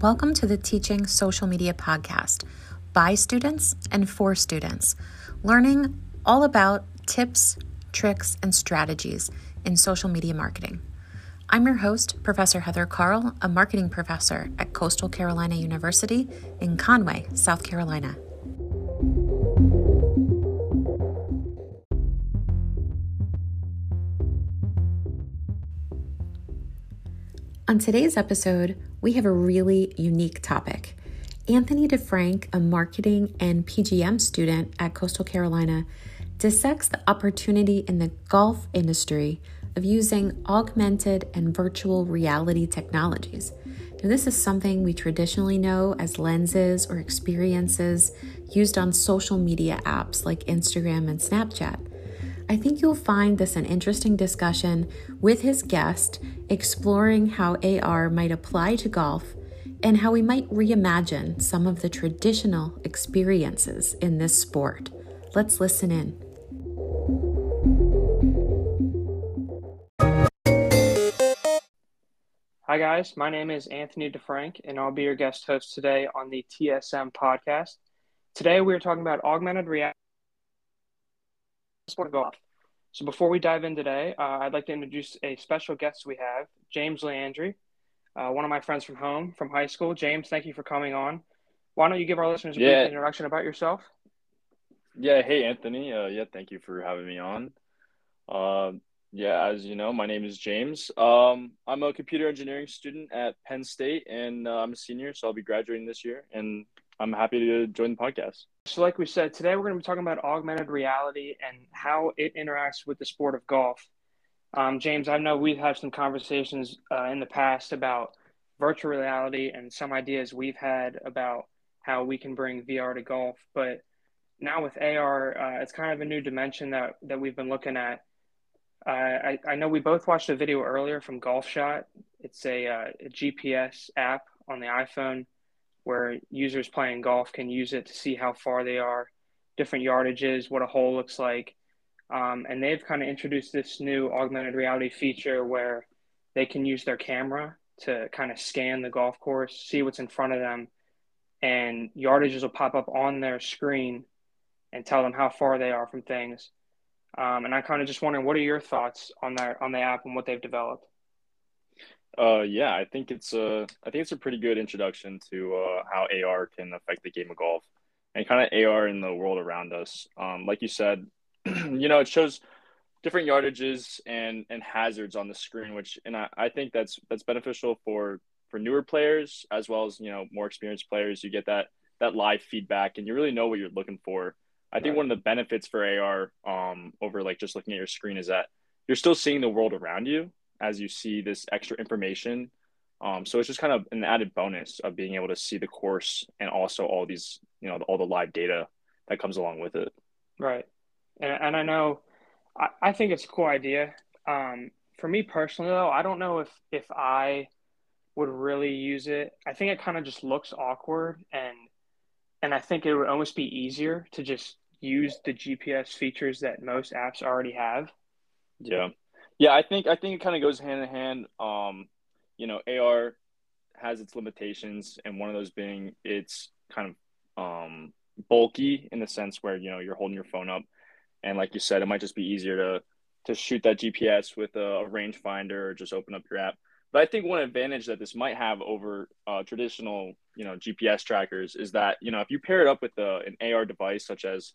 Welcome to the Teaching Social Media Podcast by students and for students, learning all about tips, tricks, and strategies in social media marketing. I'm your host, Professor Heather Carle, a marketing professor at Coastal Carolina University in Conway, South Carolina. On today's episode, we have a really unique topic. Anthony DeFrank, a marketing and PGM student at Coastal Carolina, dissects the opportunity in the golf industry of using augmented and virtual reality technologies. Now, this is something we traditionally know as lenses or experiences used on social media apps like Instagram and Snapchat. I think you'll find this an interesting discussion with his guest, exploring how AR might apply to golf and how we might reimagine some of the traditional experiences in this sport. Let's listen in. Hi, guys. My name is Anthony DeFrank, and I'll be your guest host today on the TSM podcast. Today, we are talking about augmented reality sport golf. So before we dive in today, uh, I'd like to introduce a special guest we have, James Leandri, uh, one of my friends from home, from high school. James, thank you for coming on. Why don't you give our listeners a yeah. brief introduction about yourself? Yeah, hey Anthony. Uh, yeah, thank you for having me on. Uh, yeah, as you know, my name is James. Um, I'm a computer engineering student at Penn State, and uh, I'm a senior, so I'll be graduating this year. And I'm happy to join the podcast. So, like we said, today we're going to be talking about augmented reality and how it interacts with the sport of golf. Um, James, I know we've had some conversations uh, in the past about virtual reality and some ideas we've had about how we can bring VR to golf. But now with AR, uh, it's kind of a new dimension that, that we've been looking at. Uh, I, I know we both watched a video earlier from Golfshot. It's a, uh, a GPS app on the iPhone where users playing golf can use it to see how far they are, different yardages, what a hole looks like. Um, and they've kind of introduced this new augmented reality feature where they can use their camera to kind of scan the golf course, see what's in front of them, and yardages will pop up on their screen and tell them how far they are from things. Um, and I kind of just wondering, what are your thoughts on that on the app and what they've developed? Uh, yeah, I think it's a, I think it's a pretty good introduction to uh, how AR can affect the game of golf, and kind of AR in the world around us. Um, like you said, you know, it shows different yardages and and hazards on the screen, which and I, I think that's that's beneficial for for newer players as well as you know more experienced players. You get that that live feedback, and you really know what you're looking for. I think right. one of the benefits for AR um, over like just looking at your screen is that you're still seeing the world around you as you see this extra information. Um, so it's just kind of an added bonus of being able to see the course and also all these, you know, all the live data that comes along with it. Right. And, and I know, I, I think it's a cool idea. Um, for me personally, though, I don't know if, if I would really use it. I think it kind of just looks awkward and, and I think it would almost be easier to just use the GPS features that most apps already have. Yeah. Yeah, I think I think it kind of goes hand in hand. Um, you know, AR has its limitations, and one of those being it's kind of um, bulky in the sense where you know you're holding your phone up, and like you said, it might just be easier to to shoot that GPS with a, a rangefinder or just open up your app. But I think one advantage that this might have over uh, traditional, you know, GPS trackers is that you know if you pair it up with a, an AR device such as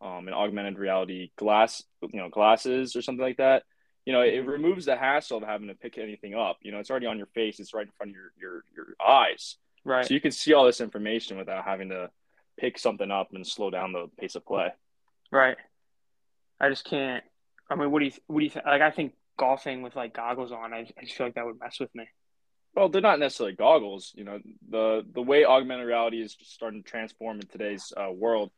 um, an augmented reality glass, you know, glasses or something like that, you know, it removes the hassle of having to pick anything up. You know, it's already on your face, it's right in front of your your your eyes. Right. So you can see all this information without having to pick something up and slow down the pace of play. Right. I just can't. I mean, what do you what do you think? Like, I think golfing with like goggles on, I, I just feel like that would mess with me. Well, they're not necessarily goggles. You know, the the way augmented reality is starting to transform in today's uh, world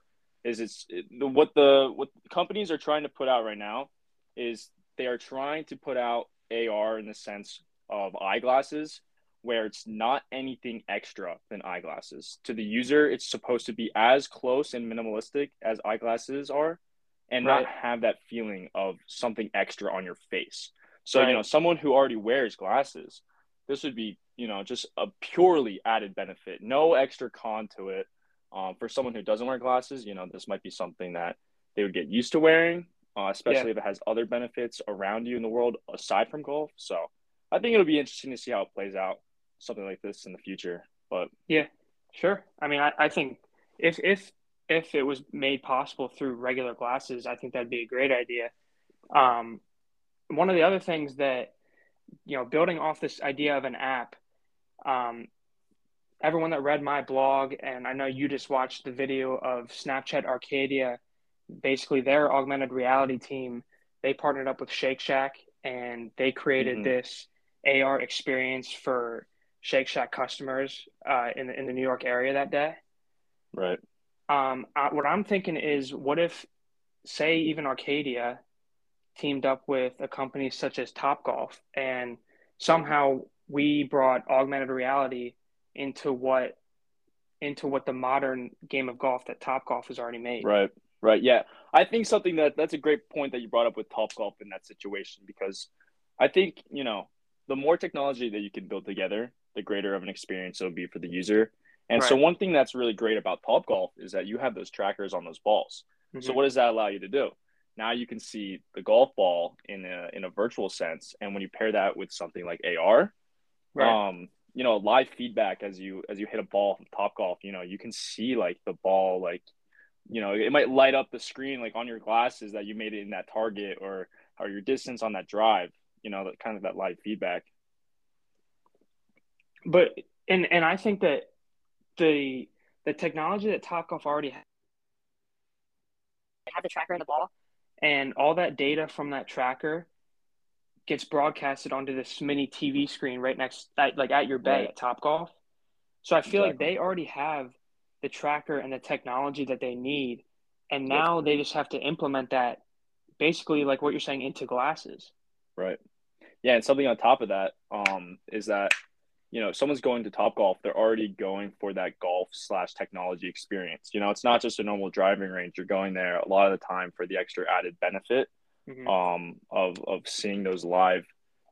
is it's it, the, what the what companies are trying to put out right now is they are trying to put out AR in the sense of eyeglasses where it's not anything extra than eyeglasses. To the user, it's supposed to be as close and minimalistic as eyeglasses are and right. not have that feeling of something extra on your face. So, right. you know, someone who already wears glasses, this would be you know just a purely added benefit, no extra con to it. Um, for someone who doesn't wear glasses, you know, this might be something that they would get used to wearing, uh, especially yeah. if it has other benefits around you in the world aside from golf. So I think it'll be interesting to see how it plays out, something like this in the future. But yeah, sure. I mean, I, I think if if if it was made possible through regular glasses, I think that'd be a great idea. Um, one of the other things that you know, building off this idea of an app, um, everyone that read my blog, and I know you just watched the video of Snapchat Arcadia, basically their augmented reality team, they partnered up with Shake Shack and they created mm-hmm. this AR experience for Shake Shack customers uh, in, the, in the New York area that day. Right. Um, I, what I'm thinking is, what if, say, even Arcadia teamed up with a company such as Topgolf, and somehow we brought augmented reality into what into what the modern game of golf that Topgolf has already made. Right. Right. Yeah. I think something that that's a great point that you brought up with Top Golf in that situation because I think, you know, the more technology that you can build together, the greater of an experience it'll be for the user. And right. so one thing that's really great about Top Golf is that you have those trackers on those balls. Mm-hmm. So what does that allow you to do? now you can see the golf ball in a in a virtual sense and when you pair that with something like AR right. um you know live feedback as you as you hit a ball from Top Golf, you know you can see like the ball like you know it might light up the screen like on your glasses that you made it in that target or or your distance on that drive you know that kind of that live feedback but and and I think that the the technology that Topgolf already has have the tracker in the ball and all that data from that tracker gets broadcasted onto this mini TV screen right next, at, like at your bay right. at Top Golf. So I feel exactly. like they already have the tracker and the technology that they need, and now they just have to implement that, basically like what you're saying into glasses. Right. Yeah, and something on top of that um, is that you know, if someone's going to Top Golf, they're already going for that golf slash technology experience. You know, it's not just a normal driving range. You're going there a lot of the time for the extra added benefit mm-hmm. um, of of seeing those live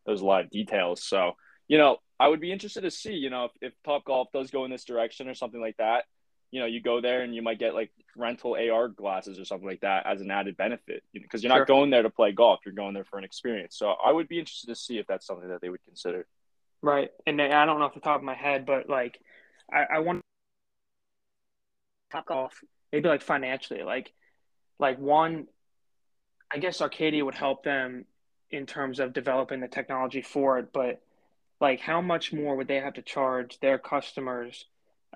those live details. So, you know, I would be interested to see, you know, if, if Top Golf does go in this direction or something like that. You know, you go there and you might get like rental AR glasses or something like that as an added benefit because you know, you're not going there to play golf. You're going there for an experience. So I would be interested to see if that's something that they would consider. Right. And I don't know off the top of my head, but like I, I want top golf, maybe like financially, like like one I guess Arcadia would help them in terms of developing the technology for it, but like how much more would they have to charge their customers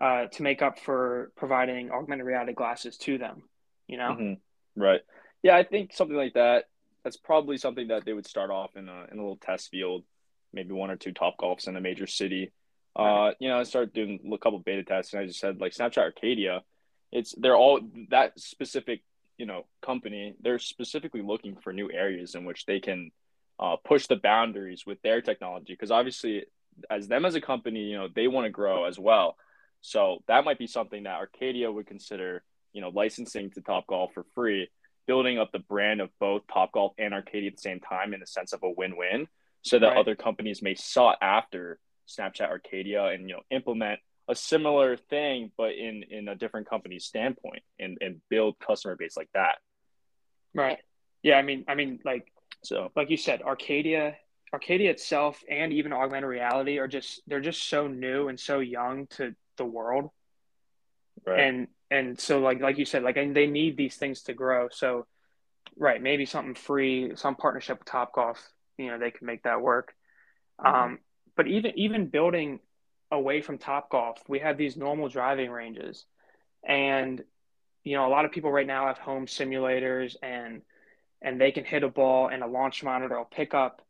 uh, to make up for providing augmented reality glasses to them? You know, mm-hmm. right? Yeah, I think something like that. That's probably something that they would start off in a in a little test field maybe one or two top golfs in a major city. Uh, you know, I started doing a couple beta tests, and I just said like Snapchat Arcadia, it's they're all that specific you know company. They're specifically looking for new areas in which they can uh, push the boundaries with their technology because obviously, as them as a company, you know, they want to grow as well. So that might be something that Arcadia would consider, you know, licensing to Top Golf for free, building up the brand of both Top Golf and Arcadia at the same time in the sense of a win-win so that right. other companies may sought after Snapchat Arcadia and you know implement a similar thing but in in a different company's standpoint and and build customer base like that. Right. Yeah, I mean I mean like so like you said Arcadia Arcadia itself and even augmented reality are just they're just so new and so young to the world. Right. And and so like like you said like and they need these things to grow. So right, maybe something free, some partnership with Top Golf you know they can make that work. Mm-hmm. Um, but even even building away from Top Golf, we have these normal driving ranges, and you know a lot of people right now have home simulators and and they can hit a ball and a launch monitor will pick up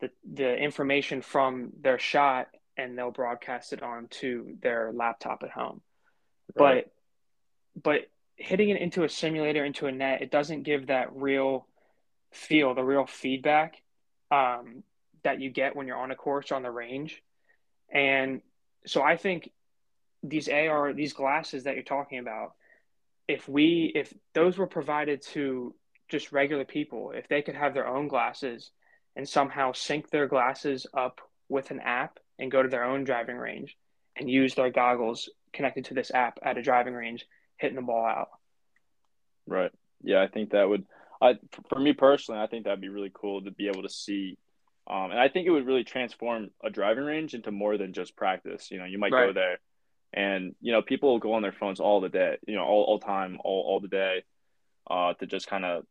the the information from their shot and they'll broadcast it onto their laptop at home. Right. But but hitting it into a simulator into a net, it doesn't give that real feel, the real feedback um, that you get when you're on a course on the range. And so I think these AR, these glasses that you're talking about, if we, if those were provided to just regular people, if they could have their own glasses and somehow sync their glasses up with an app and go to their own driving range and use their goggles connected to this app at a driving range, hitting the ball out. Right. Yeah, I think that would. I for me personally, I think that'd be really cool to be able to see, um, and I think it would really transform a driving range into more than just practice. You know, you might right. go there, and you know, people go on their phones all the day. You know, all all time, all all the day, uh, to just kind of,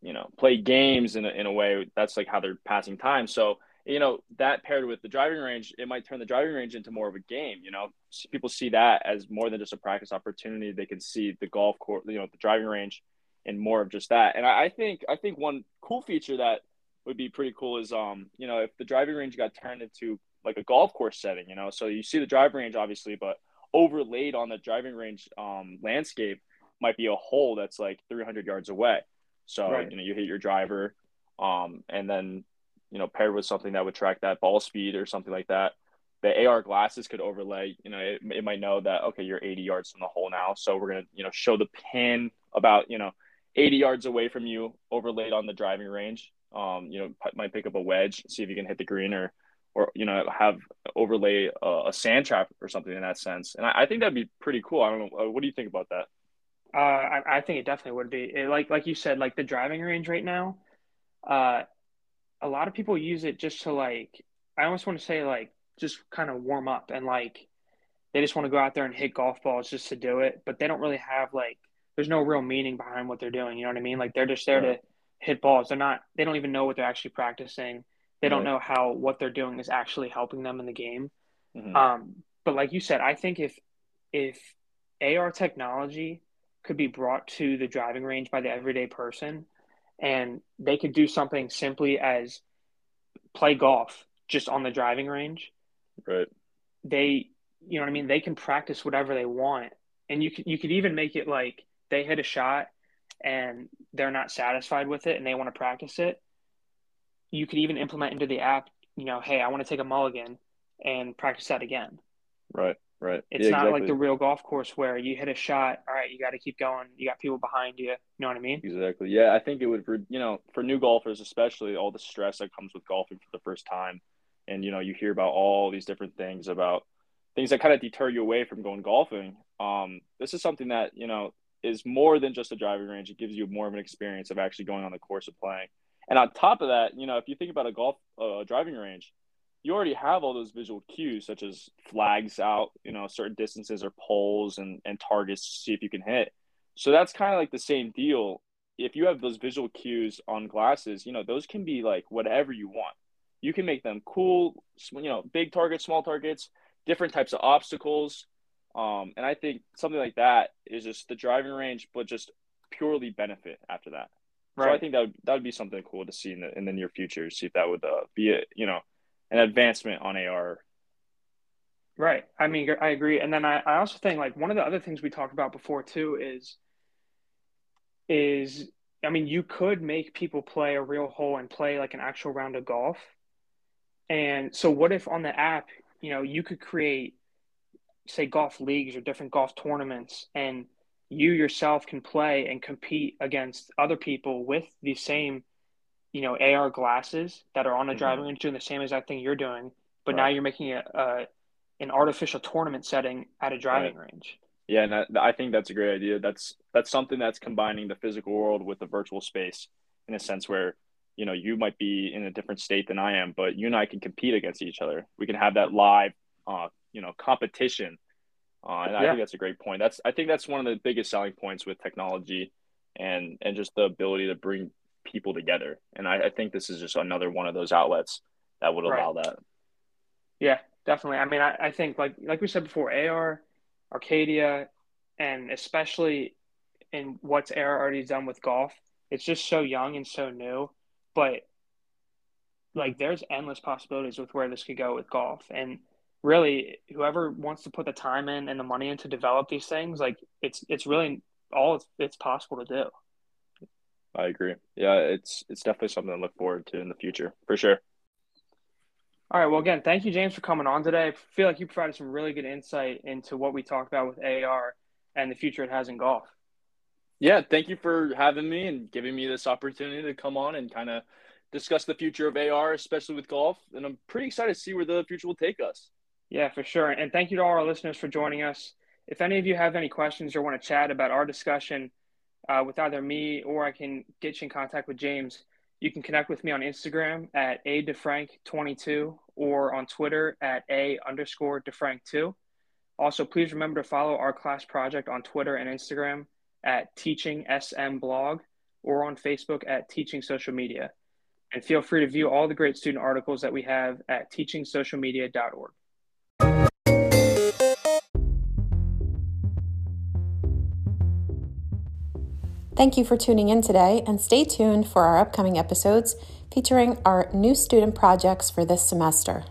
you know, play games in a, in a way that's like how they're passing time. So you know that paired with the driving range it might turn the driving range into more of a game you know? People see that as more than just a practice opportunity. They can see the golf course you know the driving range and more of just that. And I, I, think i think one cool feature that would be pretty cool is um you know if the driving range got turned into like a golf course setting you know? So you see the driving range obviously but overlaid on the driving range um landscape might be a hole that's like 300 yards away. So right. you know you hit your driver um and then you know, paired with something that would track that ball speed or something like that. The AR glasses could overlay, you know, it, it might know that, okay, you're 80 yards from the hole now. So we're going to, you know, show the pin about, you know, 80 yards away from you overlaid on the driving range. Um, you know, might pick up a wedge, see if you can hit the green or, or, you know, have overlay a, a sand trap or something in that sense. And I, I, think that'd be pretty cool. I don't know. Uh, what do you think about that? Uh, I, I think it definitely would be it, like, like you said, like the driving range right now, uh, a lot of people use it just to like I almost want to say like just kind of warm up and like they just want to go out there and hit golf balls just to do it, but they don't really have like there's no real meaning behind what they're doing. You know what I mean? Like they're just there right. to hit balls. They're not. They don't even know what they're actually practicing. They don't know how what they're doing is actually helping them in the game. Mm-hmm. Um, but like you said, I think if if AR technology could be brought to the driving range by the everyday person, and they could do something simply as play golf just on the driving range. Right. They, you know what I mean? They can practice whatever they want. And you could, you could even make it like they hit a shot and they're not satisfied with it and they want to practice it. You could even implement into the app, you know, hey, I want to take a mulligan and practice that again. Right. Right. It's yeah, not exactly. like the real golf course where you hit a shot. All right, you got to keep going. You got people behind you. You know what I mean? Exactly. Yeah, I think it would, you know, for new golfers, especially all the stress that comes with golfing for the first time, and you know, you hear about all these different things about things that kind of deter you away from going golfing. Um, this is something that you know is more than just a driving range. It gives you more of an experience of actually going on the course of playing. And on top of that, you know, if you think about a golf uh, driving range, you already have all those visual cues such as flags out, you know, certain distances or poles and, and targets to see if you can hit. So that's kind of like the same deal. If you have those visual cues on glasses, you know, those can be like whatever you want. You can make them cool, you know, big targets, small targets, different types of obstacles. Um, and I think something like that is just the driving range, but just purely benefit after that. Right. So I think that would, that would be something cool to see in the in the near future. See if that would uh, be a you know an advancement on AR. Right. I mean, I agree. And then I, I also think like one of the other things we talked about before too is is I mean, you could make people play a real hole and play like an actual round of golf. And so what if on the app, you know, you could create say golf leagues or different golf tournaments and you yourself can play and compete against other people with the same you know AR glasses that are on a mm-hmm. driving range doing the same exact thing you're doing, but right. now you're making a, a, an artificial tournament setting at a driving right. range. Yeah, and that, I think that's a great idea. That's that's something that's combining the physical world with the virtual space in a sense where you know you might be in a different state than I am, but you and I can compete against each other. We can have that live, uh, you know, competition. Uh, and yeah. I think that's a great point. That's I think that's one of the biggest selling points with technology, and and just the ability to bring people together. And I, I, think this is just another one of those outlets that would allow right. that. Yeah, definitely. I mean, I, I think like like we said before, AR, Arcadia, and especially in what's AR already done with golf, it's just so young and so new. But like there's endless possibilities with where this could go with golf. And really whoever wants to put the time in and the money in to develop these things, like it's it's really all it's, it's possible to do. I agree. Yeah, it's it's definitely something to look forward to in the future for sure. All right. Well, again, thank you, James, for coming on today. I feel like you provided some really good insight into what we talked about with AR and the future it has in golf. Yeah, thank you for having me and giving me this opportunity to come on and kind of discuss the future of AR, especially with golf. And I'm pretty excited to see where the future will take us. Yeah, for sure. And thank you to all our listeners for joining us. If any of you have any questions or want to chat about our discussion uh, with either me or I can get you in contact with James, you can connect with me on Instagram at a defrank22 or on Twitter at a underscore defrank2. Also, please remember to follow our class project on Twitter and Instagram at teaching sm blog or on Facebook at teaching social media. And feel free to view all the great student articles that we have at teachingsocialmedia.org. Thank you for tuning in today and stay tuned for our upcoming episodes featuring our new student projects for this semester.